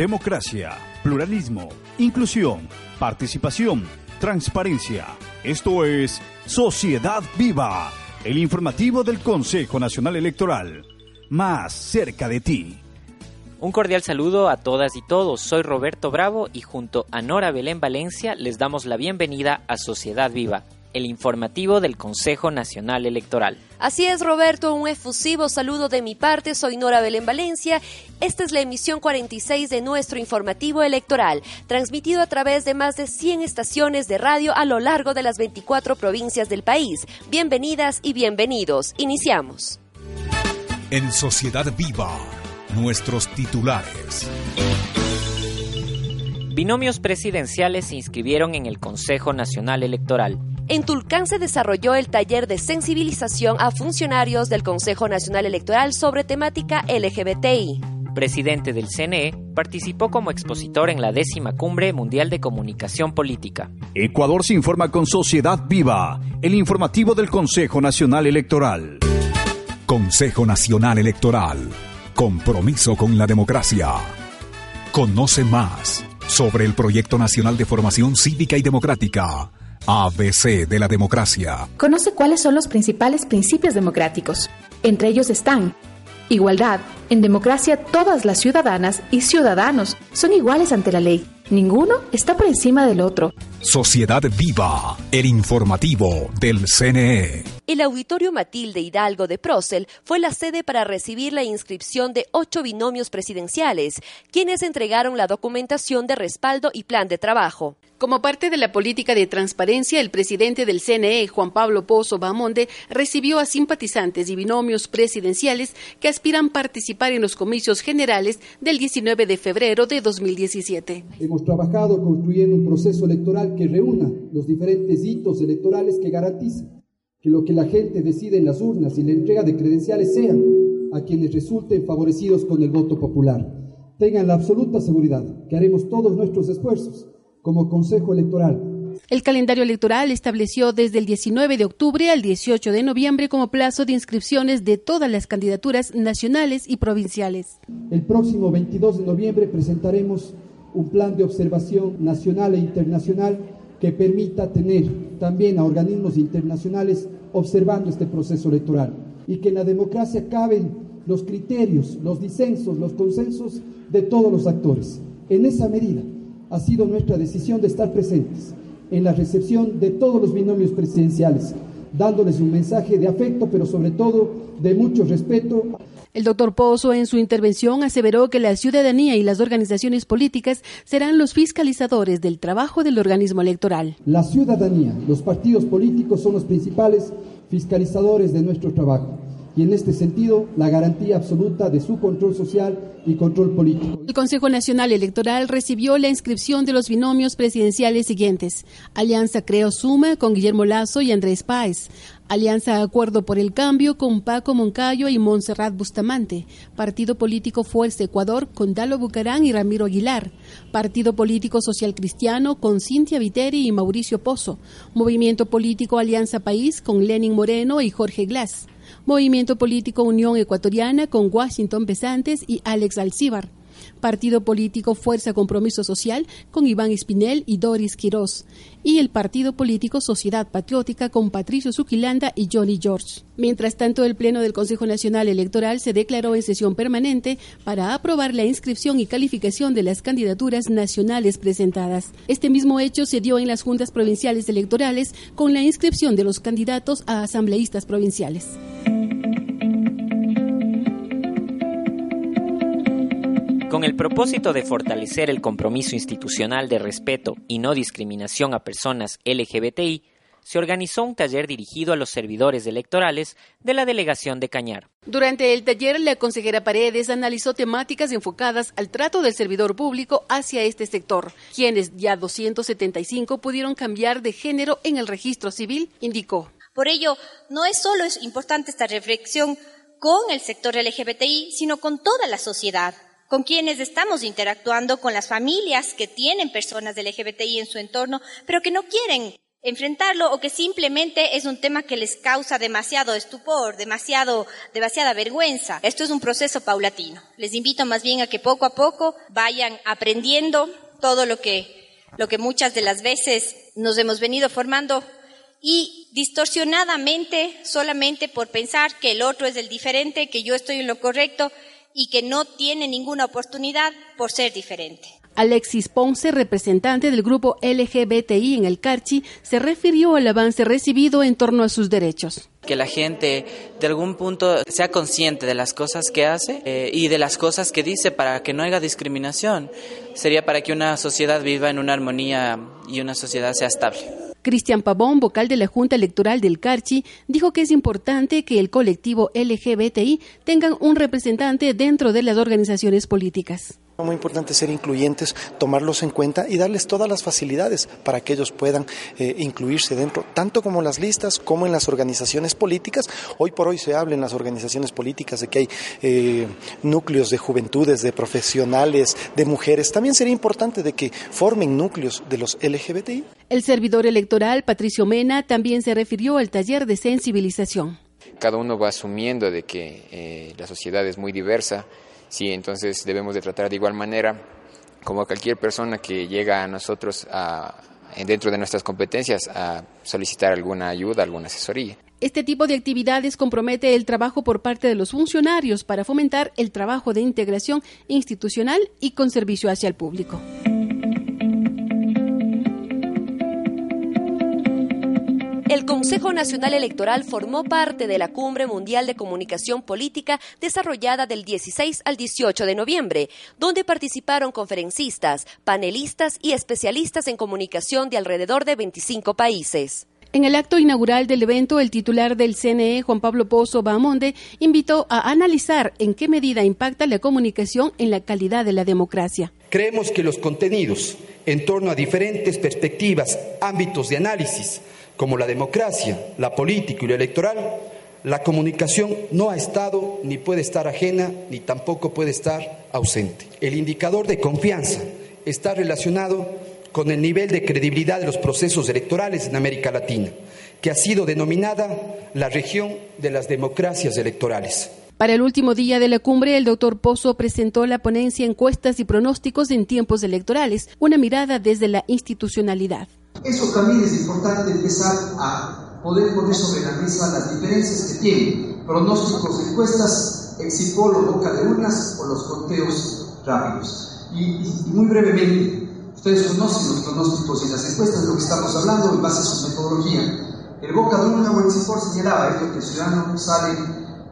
Democracia, pluralismo, inclusión, participación, transparencia. Esto es Sociedad Viva, el informativo del Consejo Nacional Electoral. Más cerca de ti. Un cordial saludo a todas y todos. Soy Roberto Bravo y junto a Nora Belén Valencia les damos la bienvenida a Sociedad Viva, el informativo del Consejo Nacional Electoral. Así es, Roberto, un efusivo saludo de mi parte. Soy Nora Belén Valencia. Esta es la emisión 46 de nuestro informativo electoral, transmitido a través de más de 100 estaciones de radio a lo largo de las 24 provincias del país. Bienvenidas y bienvenidos. Iniciamos. En Sociedad Viva, nuestros titulares. Binomios presidenciales se inscribieron en el Consejo Nacional Electoral. En Tulcán se desarrolló el taller de sensibilización a funcionarios del Consejo Nacional Electoral sobre temática LGBTI. Presidente del CNE, participó como expositor en la décima Cumbre Mundial de Comunicación Política. Ecuador se informa con Sociedad Viva, el informativo del Consejo Nacional Electoral. Consejo Nacional Electoral. Compromiso con la democracia. Conoce más sobre el Proyecto Nacional de Formación Cívica y Democrática. ABC de la democracia. Conoce cuáles son los principales principios democráticos. Entre ellos están igualdad. En democracia todas las ciudadanas y ciudadanos son iguales ante la ley. Ninguno está por encima del otro. Sociedad Viva, el informativo del CNE. El Auditorio Matilde Hidalgo de Procel fue la sede para recibir la inscripción de ocho binomios presidenciales, quienes entregaron la documentación de respaldo y plan de trabajo. Como parte de la política de transparencia, el presidente del CNE, Juan Pablo Pozo Bamonde, recibió a simpatizantes y binomios presidenciales que aspiran participar en los comicios generales del 19 de febrero de 2017. Hemos trabajado construyendo un proceso electoral que reúna los diferentes hitos electorales que garanticen que lo que la gente decide en las urnas y la entrega de credenciales sean a quienes resulten favorecidos con el voto popular. Tengan la absoluta seguridad que haremos todos nuestros esfuerzos como Consejo Electoral. El calendario electoral estableció desde el 19 de octubre al 18 de noviembre como plazo de inscripciones de todas las candidaturas nacionales y provinciales. El próximo 22 de noviembre presentaremos un plan de observación nacional e internacional que permita tener también a organismos internacionales observando este proceso electoral y que en la democracia caben los criterios, los disensos, los consensos de todos los actores. En esa medida, ha sido nuestra decisión de estar presentes en la recepción de todos los binomios presidenciales, dándoles un mensaje de afecto, pero sobre todo de mucho respeto. El doctor Pozo en su intervención aseveró que la ciudadanía y las organizaciones políticas serán los fiscalizadores del trabajo del organismo electoral. La ciudadanía, los partidos políticos son los principales fiscalizadores de nuestro trabajo y en este sentido la garantía absoluta de su control social y control político. El Consejo Nacional Electoral recibió la inscripción de los binomios presidenciales siguientes. Alianza Creo Suma con Guillermo Lazo y Andrés Páez. Alianza Acuerdo por el Cambio con Paco Moncayo y Montserrat Bustamante. Partido Político Fuerza Ecuador con Dalo Bucarán y Ramiro Aguilar. Partido Político Social Cristiano con Cintia Viteri y Mauricio Pozo. Movimiento Político Alianza País con Lenin Moreno y Jorge Glass. Movimiento Político Unión Ecuatoriana con Washington Besantes y Alex Alcíbar. Partido Político Fuerza Compromiso Social con Iván Espinel y Doris Quirós. Y el Partido Político Sociedad Patriótica con Patricio Zuquilanda y Johnny George. Mientras tanto, el Pleno del Consejo Nacional Electoral se declaró en sesión permanente para aprobar la inscripción y calificación de las candidaturas nacionales presentadas. Este mismo hecho se dio en las juntas provinciales electorales con la inscripción de los candidatos a asambleístas provinciales. Con el propósito de fortalecer el compromiso institucional de respeto y no discriminación a personas LGBTI, se organizó un taller dirigido a los servidores electorales de la delegación de Cañar. Durante el taller, la consejera Paredes analizó temáticas enfocadas al trato del servidor público hacia este sector, quienes ya 275 pudieron cambiar de género en el registro civil, indicó. Por ello, no es solo es importante esta reflexión con el sector LGBTI, sino con toda la sociedad, con quienes estamos interactuando, con las familias que tienen personas del LGBTI en su entorno, pero que no quieren enfrentarlo o que simplemente es un tema que les causa demasiado estupor, demasiado, demasiada vergüenza. Esto es un proceso paulatino. Les invito más bien a que poco a poco vayan aprendiendo todo lo que, lo que muchas de las veces nos hemos venido formando y distorsionadamente solamente por pensar que el otro es el diferente, que yo estoy en lo correcto y que no tiene ninguna oportunidad por ser diferente. Alexis Ponce, representante del grupo LGBTI en el Carchi, se refirió al avance recibido en torno a sus derechos. Que la gente de algún punto sea consciente de las cosas que hace eh, y de las cosas que dice para que no haya discriminación. Sería para que una sociedad viva en una armonía y una sociedad sea estable. Cristian Pavón, vocal de la Junta Electoral del Carchi, dijo que es importante que el colectivo LGBTI tengan un representante dentro de las organizaciones políticas. Muy importante ser incluyentes, tomarlos en cuenta y darles todas las facilidades para que ellos puedan eh, incluirse dentro, tanto como en las listas como en las organizaciones políticas. Hoy por hoy se habla en las organizaciones políticas de que hay eh, núcleos de juventudes, de profesionales, de mujeres. También sería importante de que formen núcleos de los LGBTI. El servidor electoral, Patricio Mena, también se refirió al taller de sensibilización. Cada uno va asumiendo de que eh, la sociedad es muy diversa Sí, entonces debemos de tratar de igual manera como cualquier persona que llega a nosotros dentro de nuestras competencias a solicitar alguna ayuda, alguna asesoría. Este tipo de actividades compromete el trabajo por parte de los funcionarios para fomentar el trabajo de integración institucional y con servicio hacia el público. Consejo Nacional Electoral formó parte de la Cumbre Mundial de Comunicación Política desarrollada del 16 al 18 de noviembre, donde participaron conferencistas, panelistas y especialistas en comunicación de alrededor de 25 países. En el acto inaugural del evento, el titular del CNE, Juan Pablo Pozo Bahamonde, invitó a analizar en qué medida impacta la comunicación en la calidad de la democracia. Creemos que los contenidos en torno a diferentes perspectivas, ámbitos de análisis, como la democracia, la política y lo electoral, la comunicación no ha estado ni puede estar ajena ni tampoco puede estar ausente. El indicador de confianza está relacionado con el nivel de credibilidad de los procesos electorales en América Latina, que ha sido denominada la región de las democracias electorales. Para el último día de la cumbre, el doctor Pozo presentó la ponencia Encuestas y pronósticos en tiempos electorales, una mirada desde la institucionalidad. Eso también es importante empezar a poder poner sobre la mesa las diferencias que tienen pronósticos, encuestas, exipolo, boca de urnas o los conteos rápidos. Y, muy brevemente, ustedes conocen los pronósticos y las encuestas de lo que estamos hablando en base a su metodología. El boca de urna o el señalaba esto que el ciudadano sale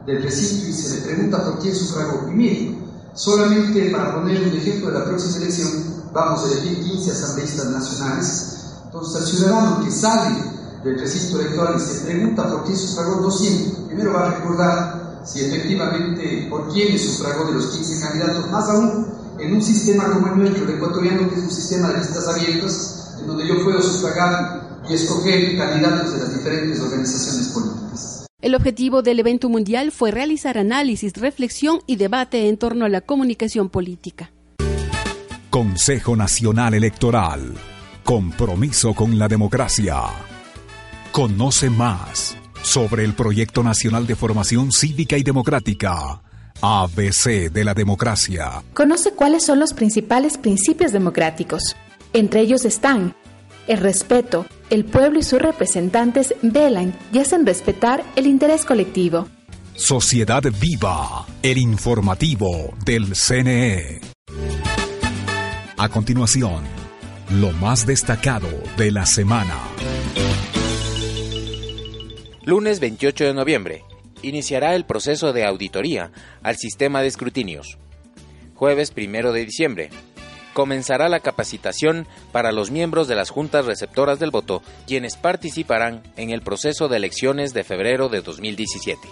del recinto y se le pregunta por quién sufragó. Y solamente para poner un ejemplo de la próxima elección, vamos a elegir 15 asambleístas nacionales entonces, el ciudadano que sale del recinto electoral y se pregunta por quién sufragó, no siempre. Primero va a recordar si efectivamente por quién sufragó de los 15 candidatos, más aún en un sistema como el nuestro, el ecuatoriano, que es un sistema de listas abiertas, en donde yo puedo sufragar y escoger candidatos de las diferentes organizaciones políticas. El objetivo del evento mundial fue realizar análisis, reflexión y debate en torno a la comunicación política. Consejo Nacional Electoral Compromiso con la democracia. Conoce más sobre el Proyecto Nacional de Formación Cívica y Democrática. ABC de la democracia. Conoce cuáles son los principales principios democráticos. Entre ellos están el respeto. El pueblo y sus representantes velan y hacen respetar el interés colectivo. Sociedad Viva, el informativo del CNE. A continuación, lo más destacado de la semana. Lunes 28 de noviembre. Iniciará el proceso de auditoría al sistema de escrutinios. Jueves 1 de diciembre. comenzará la capacitación para los miembros de las juntas receptoras del voto, quienes participarán en el proceso de elecciones de febrero de 2017.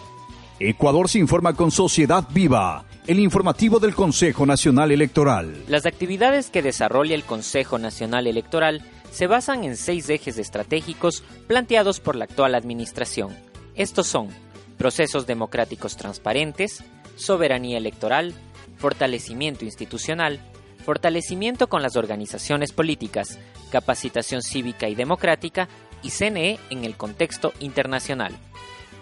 Ecuador se informa con Sociedad Viva, el informativo del Consejo Nacional Electoral. Las actividades que desarrolla el Consejo Nacional Electoral se basan en seis ejes estratégicos planteados por la actual administración. Estos son procesos democráticos transparentes, soberanía electoral, fortalecimiento institucional, fortalecimiento con las organizaciones políticas, capacitación cívica y democrática y CNE en el contexto internacional.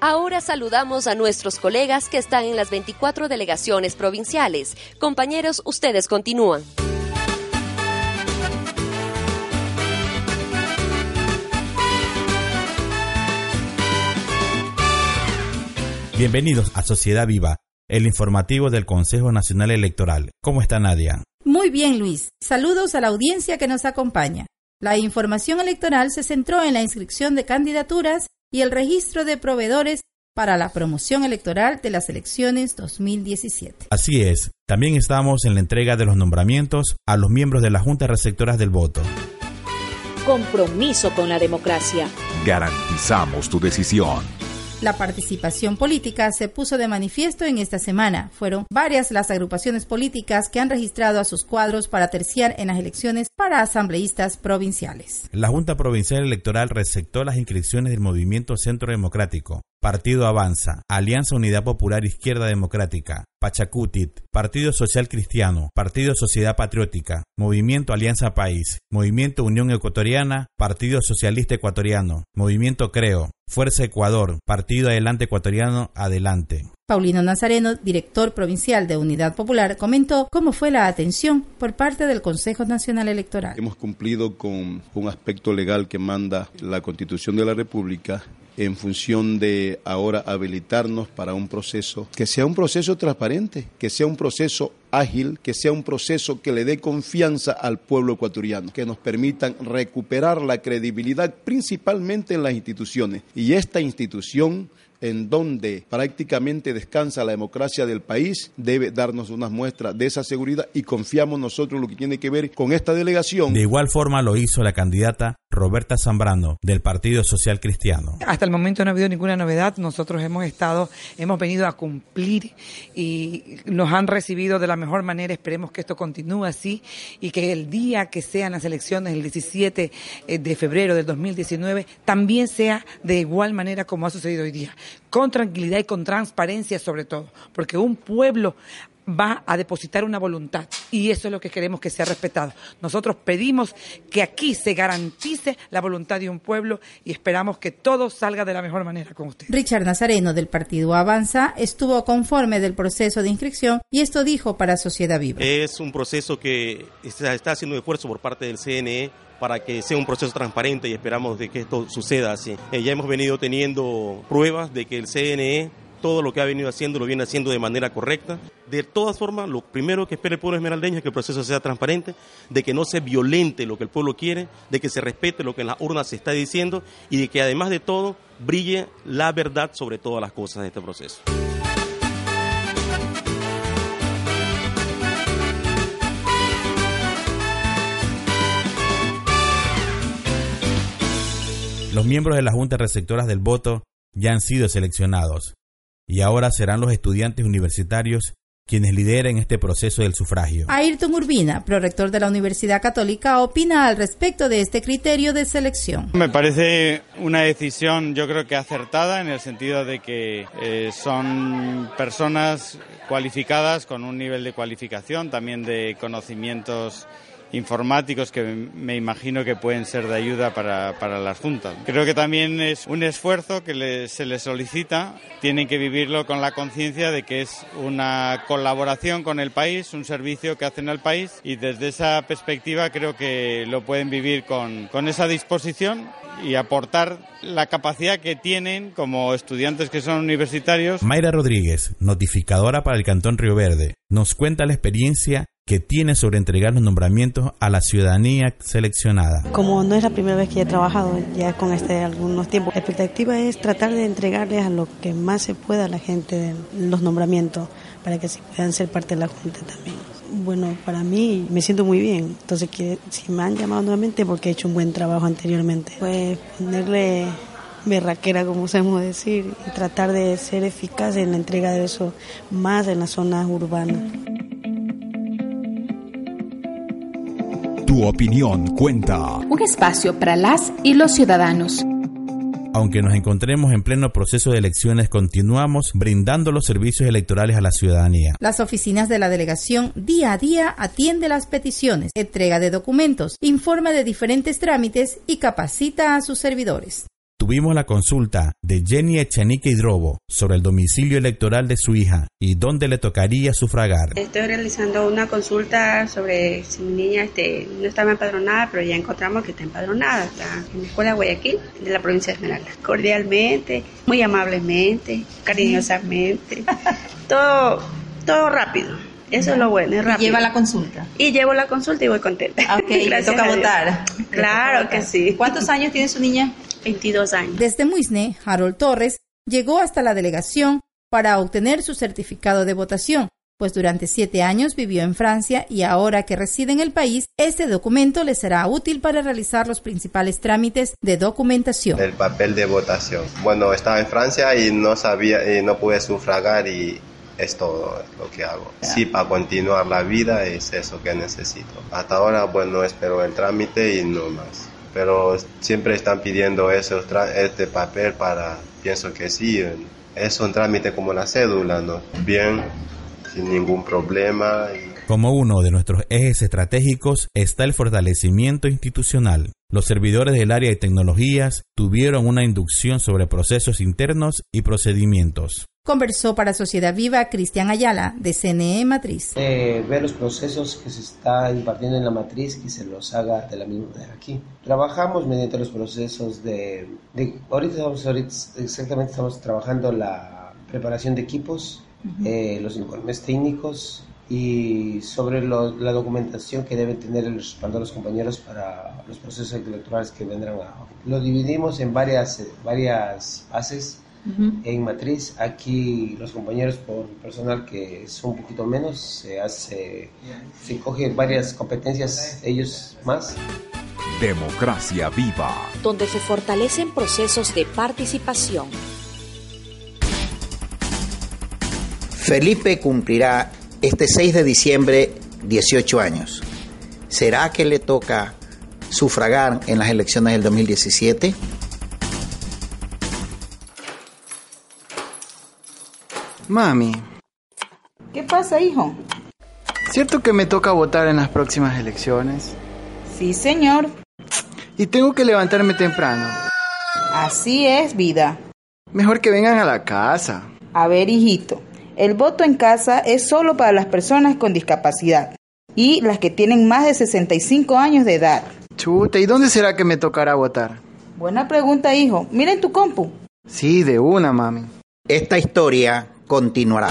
Ahora saludamos a nuestros colegas que están en las 24 delegaciones provinciales. Compañeros, ustedes continúan. Bienvenidos a Sociedad Viva, el informativo del Consejo Nacional Electoral. ¿Cómo está Nadia? Muy bien, Luis. Saludos a la audiencia que nos acompaña. La información electoral se centró en la inscripción de candidaturas y el registro de proveedores para la promoción electoral de las elecciones 2017. Así es. También estamos en la entrega de los nombramientos a los miembros de las juntas receptoras del voto. Compromiso con la democracia. Garantizamos tu decisión. La participación política se puso de manifiesto en esta semana. Fueron varias las agrupaciones políticas que han registrado a sus cuadros para terciar en las elecciones para asambleístas provinciales. La Junta Provincial Electoral receptó las inscripciones del Movimiento Centro Democrático, Partido Avanza, Alianza Unidad Popular Izquierda Democrática, Pachacutit, Partido Social Cristiano, Partido Sociedad Patriótica, Movimiento Alianza País, Movimiento Unión Ecuatoriana, Partido Socialista Ecuatoriano, Movimiento Creo, Fuerza Ecuador, Partido Adelante Ecuatoriano, Adelante. Paulino Nazareno, director provincial de Unidad Popular, comentó cómo fue la atención por parte del Consejo Nacional Electoral. Hemos cumplido con un aspecto legal que manda la Constitución de la República en función de ahora habilitarnos para un proceso que sea un proceso transparente, que sea un proceso ágil, que sea un proceso que le dé confianza al pueblo ecuatoriano, que nos permitan recuperar la credibilidad principalmente en las instituciones. Y esta institución en donde prácticamente descansa la democracia del país, debe darnos unas muestras de esa seguridad y confiamos nosotros lo que tiene que ver con esta delegación. De igual forma lo hizo la candidata Roberta Zambrano del Partido Social Cristiano. Hasta el momento no ha habido ninguna novedad, nosotros hemos estado, hemos venido a cumplir y nos han recibido de la mejor manera, esperemos que esto continúe así y que el día que sean las elecciones, el 17 eh, de febrero del 2019, también sea de igual manera como ha sucedido hoy día. Con tranquilidad y con transparencia sobre todo, porque un pueblo va a depositar una voluntad y eso es lo que queremos que sea respetado. Nosotros pedimos que aquí se garantice la voluntad de un pueblo y esperamos que todo salga de la mejor manera con usted. Richard Nazareno del Partido Avanza estuvo conforme del proceso de inscripción y esto dijo para Sociedad Viva. Es un proceso que está haciendo esfuerzo por parte del CNE para que sea un proceso transparente y esperamos de que esto suceda así. Eh, ya hemos venido teniendo pruebas de que el CNE todo lo que ha venido haciendo lo viene haciendo de manera correcta. De todas formas, lo primero que espera el pueblo esmeraldeño es que el proceso sea transparente, de que no se violente lo que el pueblo quiere, de que se respete lo que en las urnas se está diciendo y de que además de todo brille la verdad sobre todas las cosas de este proceso. Los miembros de las juntas receptoras del voto ya han sido seleccionados y ahora serán los estudiantes universitarios quienes lideren este proceso del sufragio. Ayrton Urbina, prorector de la Universidad Católica, opina al respecto de este criterio de selección. Me parece una decisión yo creo que acertada en el sentido de que eh, son personas cualificadas con un nivel de cualificación, también de conocimientos informáticos que me imagino que pueden ser de ayuda para, para las juntas. Creo que también es un esfuerzo que se les solicita, tienen que vivirlo con la conciencia de que es una colaboración con el país, un servicio que hacen al país y desde esa perspectiva creo que lo pueden vivir con, con esa disposición y aportar la capacidad que tienen como estudiantes que son universitarios. Mayra Rodríguez, notificadora para el Cantón Río Verde, nos cuenta la experiencia que tiene sobre entregar los nombramientos a la ciudadanía seleccionada. Como no es la primera vez que he trabajado ya con este algunos tiempos, la expectativa es tratar de entregarles a lo que más se pueda a la gente los nombramientos para que puedan ser parte de la Junta también. Bueno, para mí me siento muy bien. Entonces, si me han llamado nuevamente porque he hecho un buen trabajo anteriormente, pues ponerle berraquera, como sabemos decir, y tratar de ser eficaz en la entrega de eso más en las zonas urbanas. Tu opinión cuenta. Un espacio para las y los ciudadanos. Aunque nos encontremos en pleno proceso de elecciones, continuamos brindando los servicios electorales a la ciudadanía. Las oficinas de la delegación día a día atiende las peticiones, entrega de documentos, informa de diferentes trámites y capacita a sus servidores. Tuvimos la consulta de Jenny Echenique Hidrobo sobre el domicilio electoral de su hija y dónde le tocaría sufragar. Estoy realizando una consulta sobre si mi niña este, no estaba empadronada, pero ya encontramos que está empadronada. Está en la escuela de Guayaquil, de la provincia de Esmeralda. Cordialmente, muy amablemente, cariñosamente. todo, todo rápido. Eso es lo bueno, es rápido. Y lleva la consulta. Y llevo la consulta y voy contenta. Ok, le toca votar. Claro que sí. ¿Cuántos años tiene su niña? 22 años. Desde Muisne, Harold Torres llegó hasta la delegación para obtener su certificado de votación, pues durante siete años vivió en Francia y ahora que reside en el país, este documento le será útil para realizar los principales trámites de documentación. El papel de votación. Bueno, estaba en Francia y no sabía y no pude sufragar y es todo lo que hago. Sí, para continuar la vida es eso que necesito. Hasta ahora, bueno, espero el trámite y no más pero siempre están pidiendo eso, este papel para, pienso que sí, es un trámite como la cédula, ¿no? Bien, sin ningún problema. Como uno de nuestros ejes estratégicos está el fortalecimiento institucional. Los servidores del área de tecnologías tuvieron una inducción sobre procesos internos y procedimientos. Conversó para Sociedad Viva Cristian Ayala, de CNE Matriz. Eh, ver los procesos que se está impartiendo en la matriz y se los haga de la misma manera aquí. Trabajamos mediante los procesos de... ahorita, estamos, exactamente estamos trabajando la preparación de equipos, eh, los informes técnicos y sobre la documentación que deben tener el respaldo los compañeros para los procesos electorales que vendrán. A, lo dividimos en varias, varias fases en matriz. Aquí los compañeros por personal que es un poquito menos, se hace, se coge varias competencias ellos más. Democracia viva. Donde se fortalecen procesos de participación. Felipe cumplirá este 6 de diciembre 18 años. ¿Será que le toca sufragar en las elecciones del 2017? Mami. ¿Qué pasa, hijo? ¿Cierto que me toca votar en las próximas elecciones? Sí, señor. Y tengo que levantarme temprano. Así es, vida. Mejor que vengan a la casa. A ver, hijito, el voto en casa es solo para las personas con discapacidad y las que tienen más de 65 años de edad. Chuta, ¿y dónde será que me tocará votar? Buena pregunta, hijo. Miren tu compu. Sí, de una, mami. Esta historia continuará.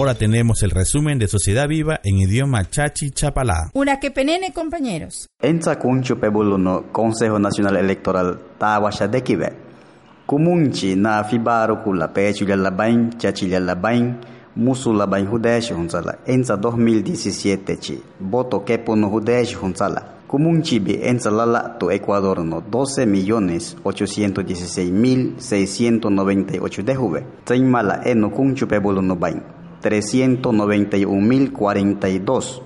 Ahora tenemos el resumen de Sociedad Viva en idioma chachi chapalá. Una que penene, compañeros. Enza kunchu pebuluno Consejo Nacional Electoral tawasha dekibe. Kumunchi na fibaro kula pechu labain chachi labain musu labain hudesh hunsala. Enza 2017 chi. Voto kepo no hudesh hunsala. Kumunchi bi enza lala to Ecuador no 12 millones 816 mil 698 de juve. Tsaimala eno kunchu pebuluno bain. 391.042.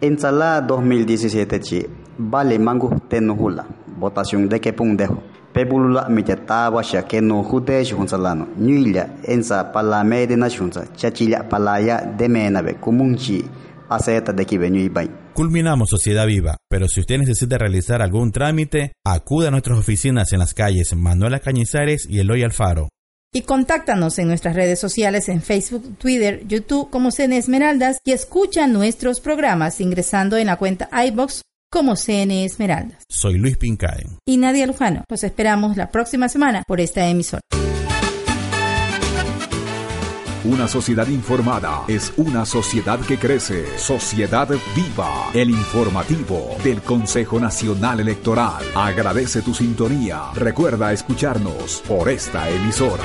Ensalada 2017 chi vale mangu tenuhula. Votación de que pundejo. Pebulula mitatawa shakeno hude shunsalano. Nyuila ensa palame de nashunsa. Chachilla palaya de menabe kumunchi. Aceta de bay. Culminamos Sociedad Viva, pero si usted necesita realizar algún trámite, acuda a nuestras oficinas en las calles Manuela Cañizares y Eloy Alfaro y contáctanos en nuestras redes sociales en Facebook, Twitter, YouTube como CN Esmeraldas y escucha nuestros programas ingresando en la cuenta iBox como CN Esmeraldas. Soy Luis Pincaen. Y Nadia Lujano. Los esperamos la próxima semana por esta emisora. Una sociedad informada es una sociedad que crece. Sociedad Viva, el informativo del Consejo Nacional Electoral. Agradece tu sintonía. Recuerda escucharnos por esta emisora.